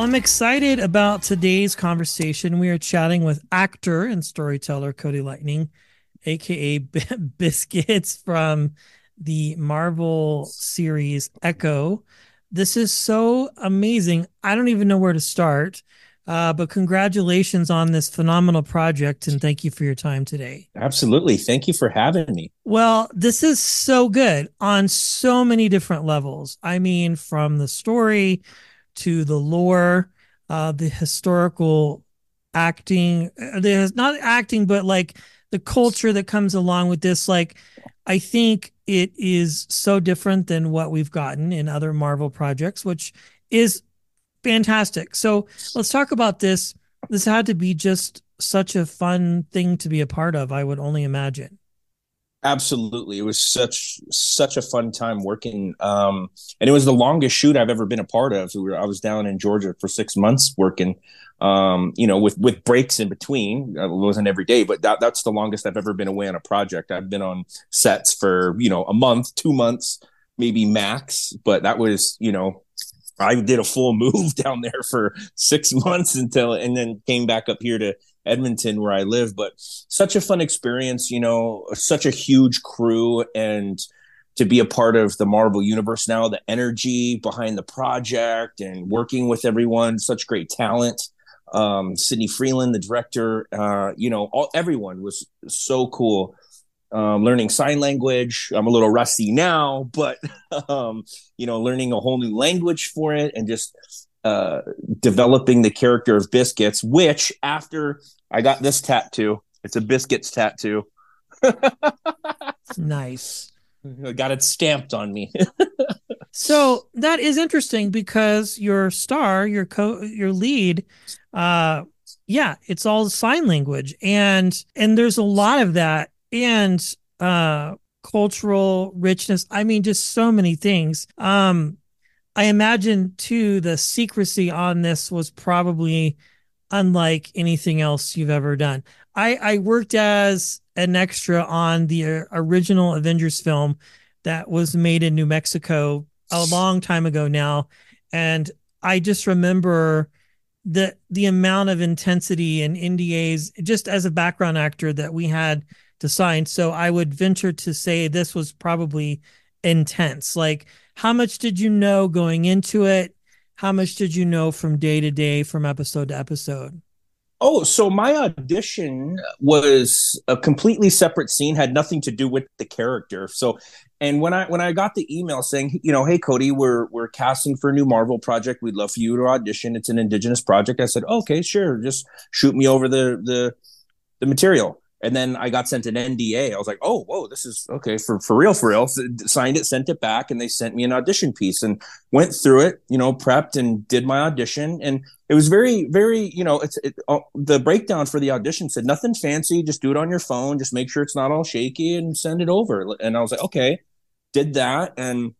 Well, I'm excited about today's conversation. We are chatting with actor and storyteller Cody Lightning, aka B- Biscuits from the Marvel series Echo. This is so amazing. I don't even know where to start. Uh, but congratulations on this phenomenal project and thank you for your time today. Absolutely. Thank you for having me. Well, this is so good on so many different levels. I mean, from the story to the lore, uh, the historical acting, uh, there's not acting, but like the culture that comes along with this. Like, I think it is so different than what we've gotten in other Marvel projects, which is fantastic. So let's talk about this. This had to be just such a fun thing to be a part of, I would only imagine. Absolutely. It was such such a fun time working. Um, and it was the longest shoot I've ever been a part of. We were, I was down in Georgia for six months working, um, you know, with with breaks in between. Uh, It wasn't every day, but that that's the longest I've ever been away on a project. I've been on sets for, you know, a month, two months, maybe max. But that was, you know, I did a full move down there for six months until, and then came back up here to Edmonton where I live. But such a fun experience, you know, such a huge crew and to be a part of the Marvel universe now, the energy behind the project and working with everyone, such great talent. Um, Sydney Freeland, the director, uh, you know, all, everyone was so cool. Um, learning sign language. I'm a little rusty now, but um, you know, learning a whole new language for it and just uh, developing the character of Biscuits. Which after I got this tattoo, it's a Biscuits tattoo. Nice. I got it stamped on me. So that is interesting because your star, your co your lead, uh yeah, it's all sign language and and there's a lot of that and uh cultural richness. I mean just so many things. Um I imagine too the secrecy on this was probably unlike anything else you've ever done. I I worked as an extra on the uh, original Avengers film that was made in New Mexico a long time ago now. And I just remember the the amount of intensity and NDAs just as a background actor that we had to sign. So I would venture to say this was probably intense. Like how much did you know going into it how much did you know from day to day from episode to episode Oh, so my audition was a completely separate scene, had nothing to do with the character. So, and when I when I got the email saying, you know, hey Cody, we're we're casting for a new Marvel project. We'd love for you to audition. It's an Indigenous project. I said, okay, sure, just shoot me over the the the material. And then I got sent an NDA. I was like, oh, whoa, this is okay for for real, for real. Signed it, sent it back, and they sent me an audition piece and went through it. You know, prepped and did my audition, and it was very, very. You know, it's it, uh, the breakdown for the audition said nothing fancy. Just do it on your phone. Just make sure it's not all shaky and send it over. And I was like, okay, did that, and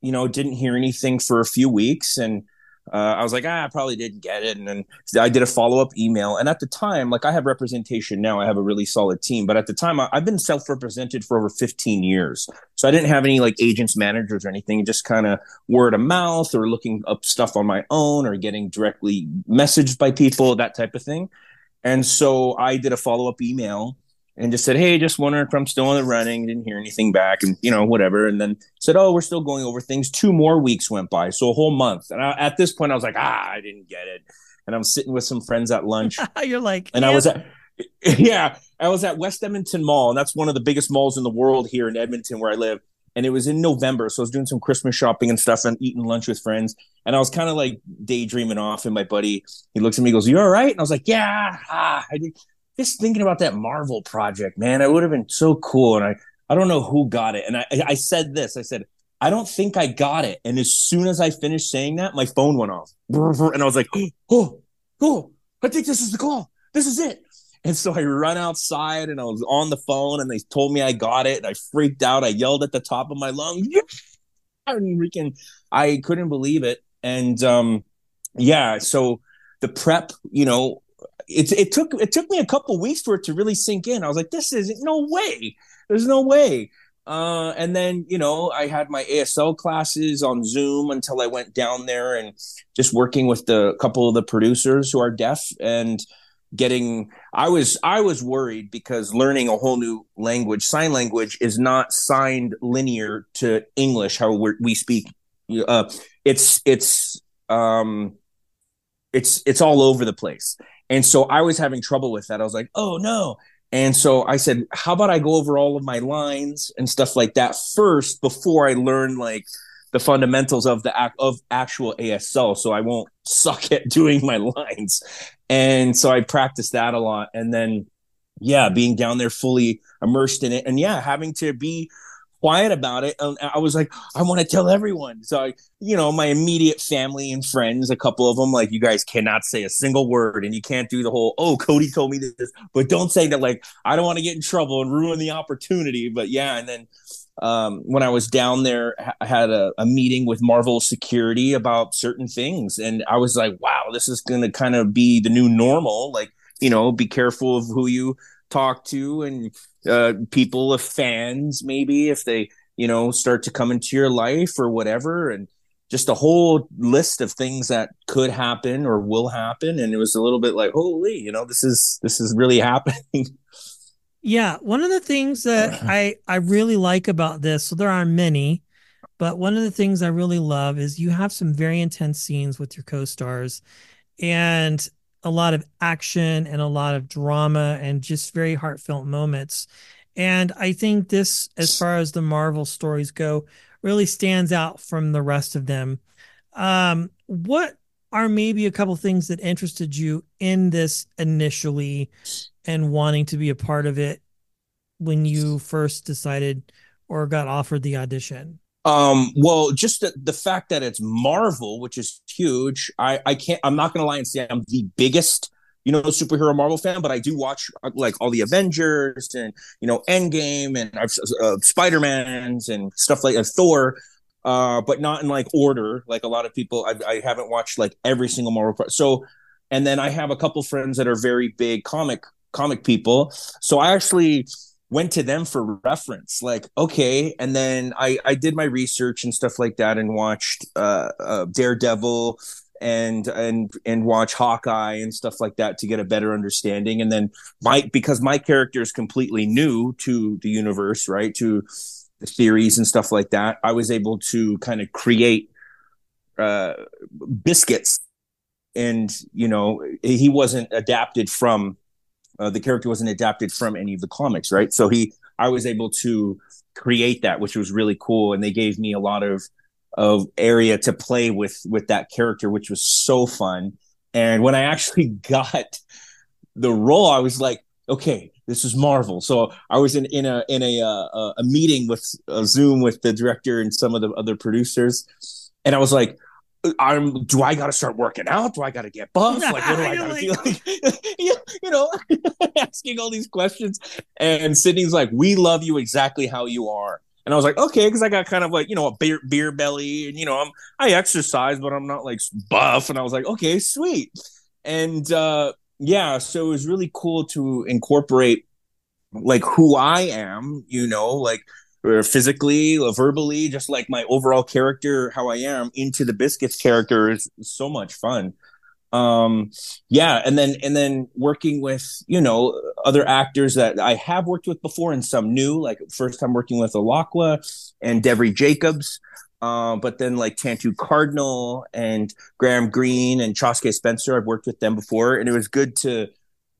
you know, didn't hear anything for a few weeks, and uh, I was like, ah, I probably didn't get it. And then I did a follow up email. And at the time, like I have representation now, I have a really solid team. But at the time, I, I've been self represented for over 15 years. So I didn't have any like agents, managers, or anything, just kind of word of mouth or looking up stuff on my own or getting directly messaged by people, that type of thing. And so I did a follow up email and just said, Hey, just wondering if I'm still in the running. Didn't hear anything back and, you know, whatever. And then said, Oh, we're still going over things. Two more weeks went by. So a whole month. And I, at this point, I was like, Ah, I didn't get it. And I'm sitting with some friends at lunch. You're like, and I was at, yeah, I was at West Edmonton Mall. And that's one of the biggest malls in the world here in Edmonton where I live. and it was in November. So I was doing some Christmas shopping and stuff and eating lunch with friends. And I was kind of like daydreaming off. And my buddy, he looks at me, goes, You all right? And I was like, Yeah. Ah, I did. Just thinking about that Marvel project, man. It would have been so cool. And I, I don't know who got it. And I, I said this I said, I don't think I got it. And as soon as I finished saying that, my phone went off. And I was like, Oh, oh, I think this is the call. This is it. And so I run outside and I was on the phone and they told me I got it. And I freaked out. I yelled at the top of my lungs. And freaking, I couldn't believe it. And um, yeah, so the prep, you know, it, it took it took me a couple weeks for it to really sink in. I was like, this is no way. There's no way. Uh, and then, you know, I had my ASL classes on Zoom until I went down there and just working with the couple of the producers who are deaf and getting i was i was worried because learning a whole new language sign language is not signed linear to english how we speak uh, it's it's um it's it's all over the place and so i was having trouble with that. I was like oh no. And so i said how about i go over all of my lines and stuff like that first before i learn like the fundamentals of the act of actual ASL, so I won't suck at doing my lines. And so I practiced that a lot, and then yeah, being down there fully immersed in it, and yeah, having to be quiet about it. And I was like, I want to tell everyone. So I, you know, my immediate family and friends, a couple of them, like, you guys cannot say a single word and you can't do the whole, oh, Cody told me this, but don't say that. Like, I don't want to get in trouble and ruin the opportunity. But yeah, and then um, when I was down there, I had a, a, meeting with Marvel security about certain things. And I was like, wow, this is going to kind of be the new normal. Like, you know, be careful of who you talk to and uh, people, of fans, maybe if they, you know, start to come into your life or whatever. And just a whole list of things that could happen or will happen. And it was a little bit like, holy, you know, this is, this is really happening. Yeah, one of the things that I I really like about this, so there are many, but one of the things I really love is you have some very intense scenes with your co-stars and a lot of action and a lot of drama and just very heartfelt moments. And I think this as far as the Marvel stories go really stands out from the rest of them. Um what are maybe a couple things that interested you in this initially and wanting to be a part of it when you first decided or got offered the audition? Um, well, just the, the fact that it's Marvel, which is huge. I, I can't, I'm not going to lie and say I'm the biggest, you know, superhero Marvel fan, but I do watch uh, like all the Avengers and, you know, Endgame and I've, uh, Spider-Man's and stuff like uh, Thor. Uh, but not in like order. Like a lot of people, I, I haven't watched like every single Marvel. So, and then I have a couple friends that are very big comic comic people. So I actually went to them for reference like okay and then i i did my research and stuff like that and watched uh, uh daredevil and and and watch hawkeye and stuff like that to get a better understanding. And then my because my character is completely new to the universe right to the theories and stuff like that i was able to kind of create uh biscuits. And you know he wasn't adapted from uh, the character wasn't adapted from any of the comics, right? So he, I was able to create that, which was really cool, and they gave me a lot of of area to play with with that character, which was so fun. And when I actually got the role, I was like, okay, this is Marvel. So I was in in a in a uh, a meeting with a Zoom with the director and some of the other producers, and I was like, I'm do I got to start working out? Do I got to get buff? Like what do I got to do? Like, you know, asking all these questions. And Sydney's like, "We love you exactly how you are." And I was like, "Okay," because I got kind of like you know a beer beer belly, and you know I'm I exercise, but I'm not like buff. And I was like, "Okay, sweet." And uh, yeah, so it was really cool to incorporate like who I am, you know, like physically verbally, just like my overall character, how I am into the biscuits character is so much fun. Um, yeah, and then and then working with you know other actors that I have worked with before and some new, like first time working with Alaqua and Devery Jacobs. Uh, but then like Tantoo Cardinal and Graham Greene and Chaske Spencer, I've worked with them before, and it was good to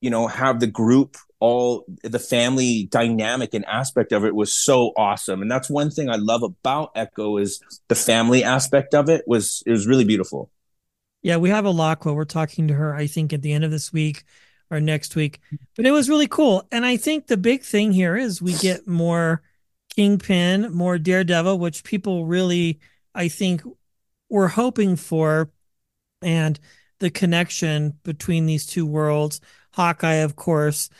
you know have the group all the family dynamic and aspect of it was so awesome. And that's one thing i love about echo is the family aspect of it was it was really beautiful. Yeah we have Alaqua we're talking to her i think at the end of this week or next week. But it was really cool. And i think the big thing here is we get more kingpin more daredevil which people really i think were hoping for and the connection between these two worlds hawkeye of course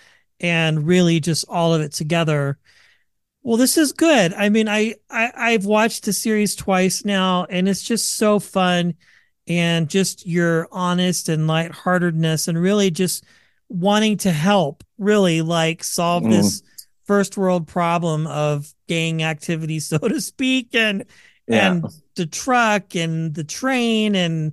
and really just all of it together. Well, this is good. I mean, I, I I've watched the series twice now, and it's just so fun, and just your honest and lightheartedness, and really just wanting to help, really like solve mm. this first world problem of gang activity, so to speak, and yeah. and the truck and the train and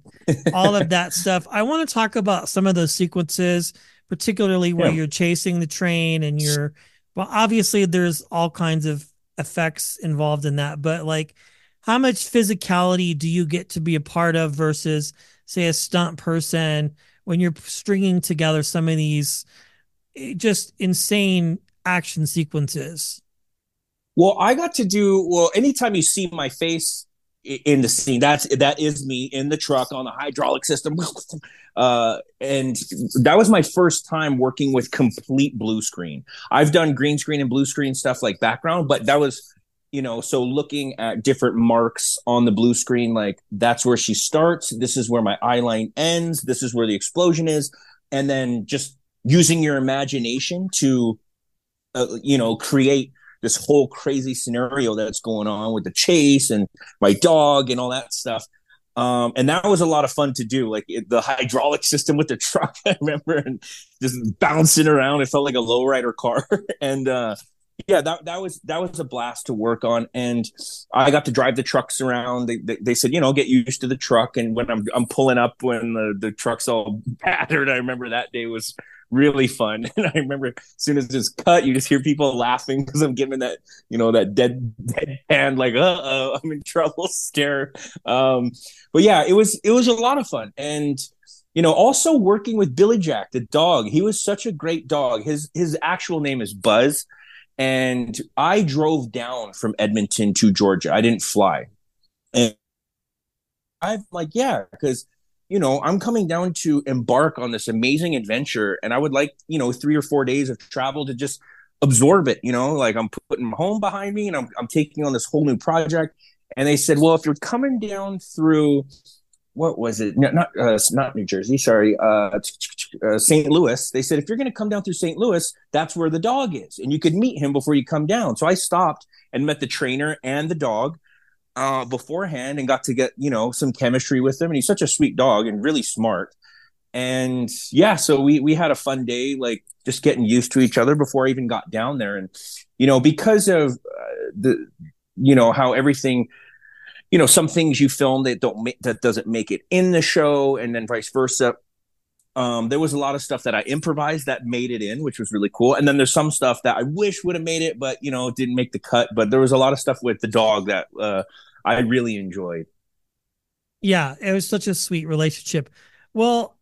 all of that stuff. I want to talk about some of those sequences particularly where yeah. you're chasing the train and you're well obviously there's all kinds of effects involved in that but like how much physicality do you get to be a part of versus say a stunt person when you're stringing together some of these eh, just insane action sequences well i got to do well anytime you see my face in the scene. That's that is me in the truck on the hydraulic system, uh, and that was my first time working with complete blue screen. I've done green screen and blue screen stuff like background, but that was you know so looking at different marks on the blue screen like that's where she starts this is where my eye line ends this is where the explosion is and then just using your imagination to uh, you know create this whole crazy scenario that's going on with the chase and my dog and all that stuff. Um, and that was a lot of fun to do, like it, the hydraulic system with the truck. I remember and just bouncing around. It felt like a lowrider car, and uh, yeah, that that was that was a blast to work on. And I got to drive the trucks around. They, they, they said, you know, get used to the truck. And when I'm I'm pulling up when the the truck's all battered, I remember that day was really fun. And I remember as soon as it's cut, you just hear people laughing because I'm giving that, you know, that dead dead hand, like, uh oh, I'm in trouble stare. Um, but yeah, it was it was a lot of fun. And you know, also working with Billy Jack, the dog. He was such a great dog. His his actual name is Buzz. And I drove down from Edmonton to Georgia. I didn't fly. And I'm like, yeah, because you know, I'm coming down to embark on this amazing adventure and I would like, you know, three or four days of travel to just absorb it, you know, like I'm putting my home behind me and I'm, I'm taking on this whole new project. And they said, well, if you're coming down through, what was it? Not, not, uh, not New Jersey, sorry, uh, uh, St. Louis. They said, if you're going to come down through St. Louis, that's where the dog is. And you could meet him before you come down. So I stopped and met the trainer and the dog uh, beforehand and got to get you know some chemistry with him. And he's such a sweet dog and really smart. And yeah, so we we had a fun day, like just getting used to each other before I even got down there. And you know, because of uh, the you know how everything you know some things you film that don't make that doesn't make it in the show and then vice versa um, there was a lot of stuff that I improvised that made it in, which was really cool. And then there's some stuff that I wish would have made it, but you know, didn't make the cut. But there was a lot of stuff with the dog that uh, I really enjoyed. Yeah, it was such a sweet relationship. Well,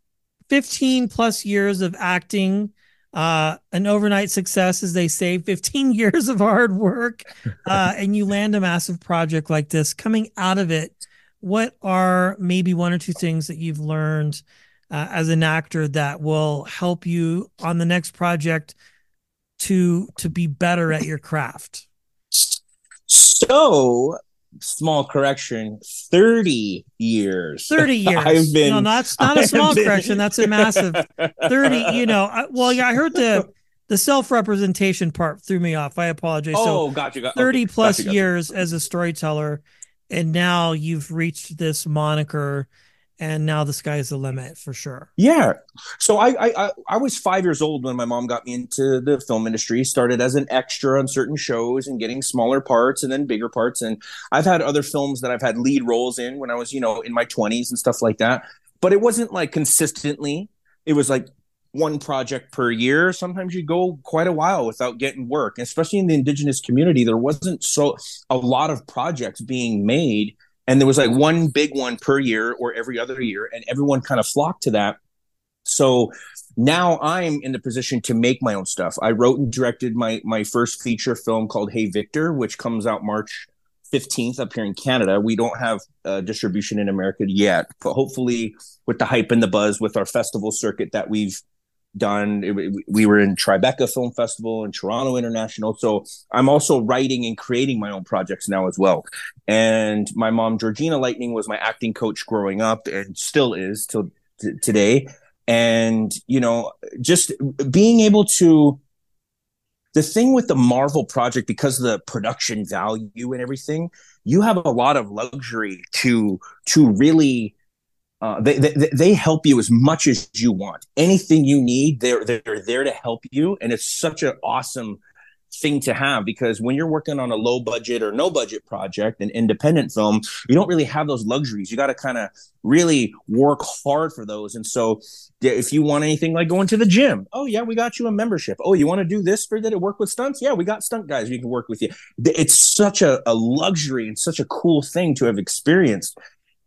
15 plus years of acting, uh, an overnight success, as they say, 15 years of hard work, uh, and you land a massive project like this. Coming out of it, what are maybe one or two things that you've learned uh, as an actor that will help you on the next project to to be better at your craft? So small correction 30 years 30 years i've been no that's not a small been... correction that's a massive 30 you know I, well yeah i heard the the self-representation part threw me off i apologize oh so gotcha, gotcha 30 okay. plus gotcha, gotcha. years as a storyteller and now you've reached this moniker and now the sky's the limit for sure. Yeah. So I, I I was five years old when my mom got me into the film industry. Started as an extra on certain shows and getting smaller parts and then bigger parts. And I've had other films that I've had lead roles in when I was you know in my twenties and stuff like that. But it wasn't like consistently. It was like one project per year. Sometimes you go quite a while without getting work, especially in the indigenous community. There wasn't so a lot of projects being made and there was like one big one per year or every other year and everyone kind of flocked to that So now I'm in the position to make my own stuff. I wrote and directed my my first feature film called Hey Viktor, which comes out March 15th up here in Canada. We don't have uh, distribution in America yet, but hopefully with the hype and the buzz with our festival circuit that we've done, we were in Tribeca Film Festival and Toronto International. So I'm also writing and creating my own projects now as well. And my mom, Georgina Lightning, was my acting coach growing up and still is till t- today. And, you know, just being able to the thing with the Marvel project, because of the production value and everything, you have a lot of luxury to to really. Uh, they, they they help you as much as you want. Anything you need, they're they're there to help you, and it's such an awesome thing to have because when you're working on a low budget or no budget project, an independent film, you don't really have those luxuries. You got to kind of really work hard for those. And so, if you want anything like going to the gym, oh yeah, we got you a membership. Oh, you want to do this for that work with stunts? Yeah, we got stunt guys we can work with you. It's such a, a luxury and such a cool thing to have experienced.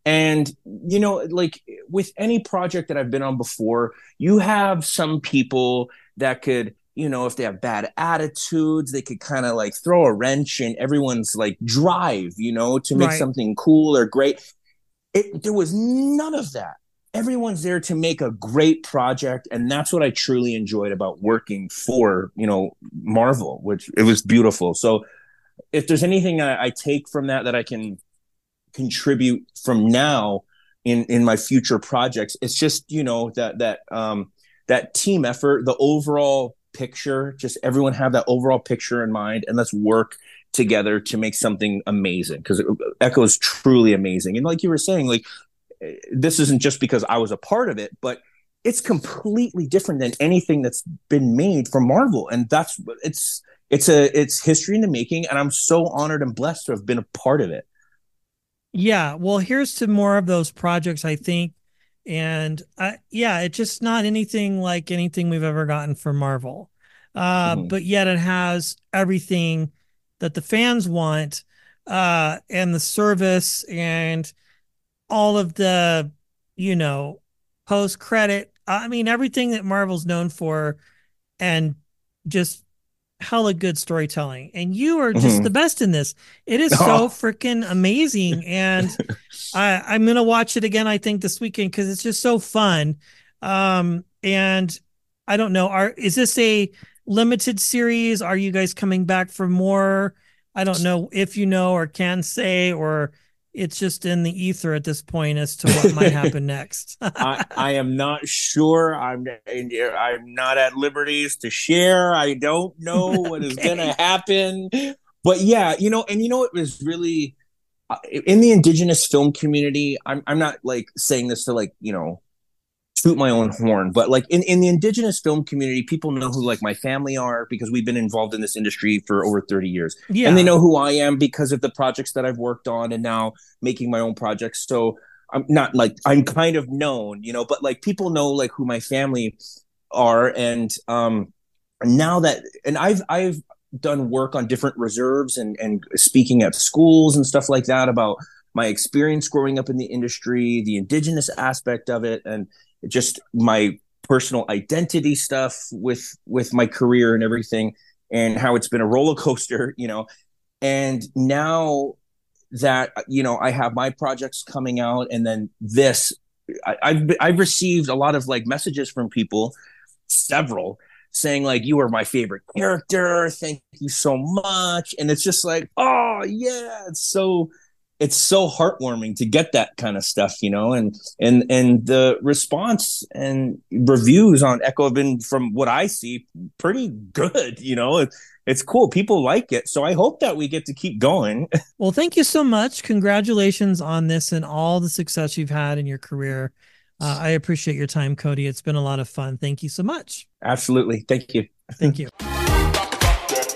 And, you know, like with any project that I've been on before, you have some people that could you know, if they have bad attitudes, they could kind of like throw a wrench in everyone's like drive, you know, to make right. something cool or great. It, there was none of that. Everyone's there to make a great project, and that's what I truly enjoyed about working for, you know, Marvel, which it was beautiful. So, if there's anything I, I take from that that I can contribute from now in in my future projects, it's just you know that that um that team effort, the overall picture, just everyone have that overall picture in mind, and let's work together to make something amazing because Echo is truly amazing. And like you were saying, like this isn't just because I was a part of it, but it's completely different than anything that's been made from Marvel, and that's it's it's a it's history in the making, and I'm so honored and blessed to have been a part of it. Yeah, well, here's to more of those projects. I think and uh, yeah, it's just not anything like anything we've ever gotten from Marvel. Uh, mm-hmm. But yet it has everything that the fans want, uh, and the service and all of the, you know, post credit. I mean, everything that Marvel's known for, and just hella good storytelling and you are just mm-hmm. the best in this. It is so freaking amazing and i i'm gonna watch it again i think this weekend because it's just so fun. Um and i don't know are is this a limited series? Are you guys coming back for more? I don't know if you know or can say or it's just in the ether at this point as to what might happen next. I, I, am not sure. I'm I'm not at liberties to share. I don't know what okay. is going to happen. But yeah, you know, and you know, it was really uh, in the indigenous film community. I'm I'm not like saying this to like you know toot my own horn, but like in, in the indigenous film community, people know who like my family are because we've been involved in this industry for over 30 years. Yeah. And they know who I am because of the projects that I've worked on and now making my own projects. So I'm not like I'm kind of known, you know, but like people know like who my family are. And um now that and I've I've done work on different reserves and and speaking at schools and stuff like that about my experience growing up in the industry, the indigenous aspect of it, and just my personal identity stuff with with my career and everything and how it's been a roller coaster you know. And now that you know i have my projects coming out and then this I, have i've received a lot of like messages from people several saying like you are my favorite character. Thank you so much. And it's just like oh yeah it's so it's so heartwarming to get that kind of stuff, you know, and and and the response and reviews on Echo have been, from what I see, pretty good. You know, it, it's cool. People like it, so I hope that we get to keep going. well, thank you so much. Congratulations on this and all the success you've had in your career. Uh, I appreciate your time, Cody. It's been a lot of fun. Thank you so much. Absolutely. Thank you. Thank you.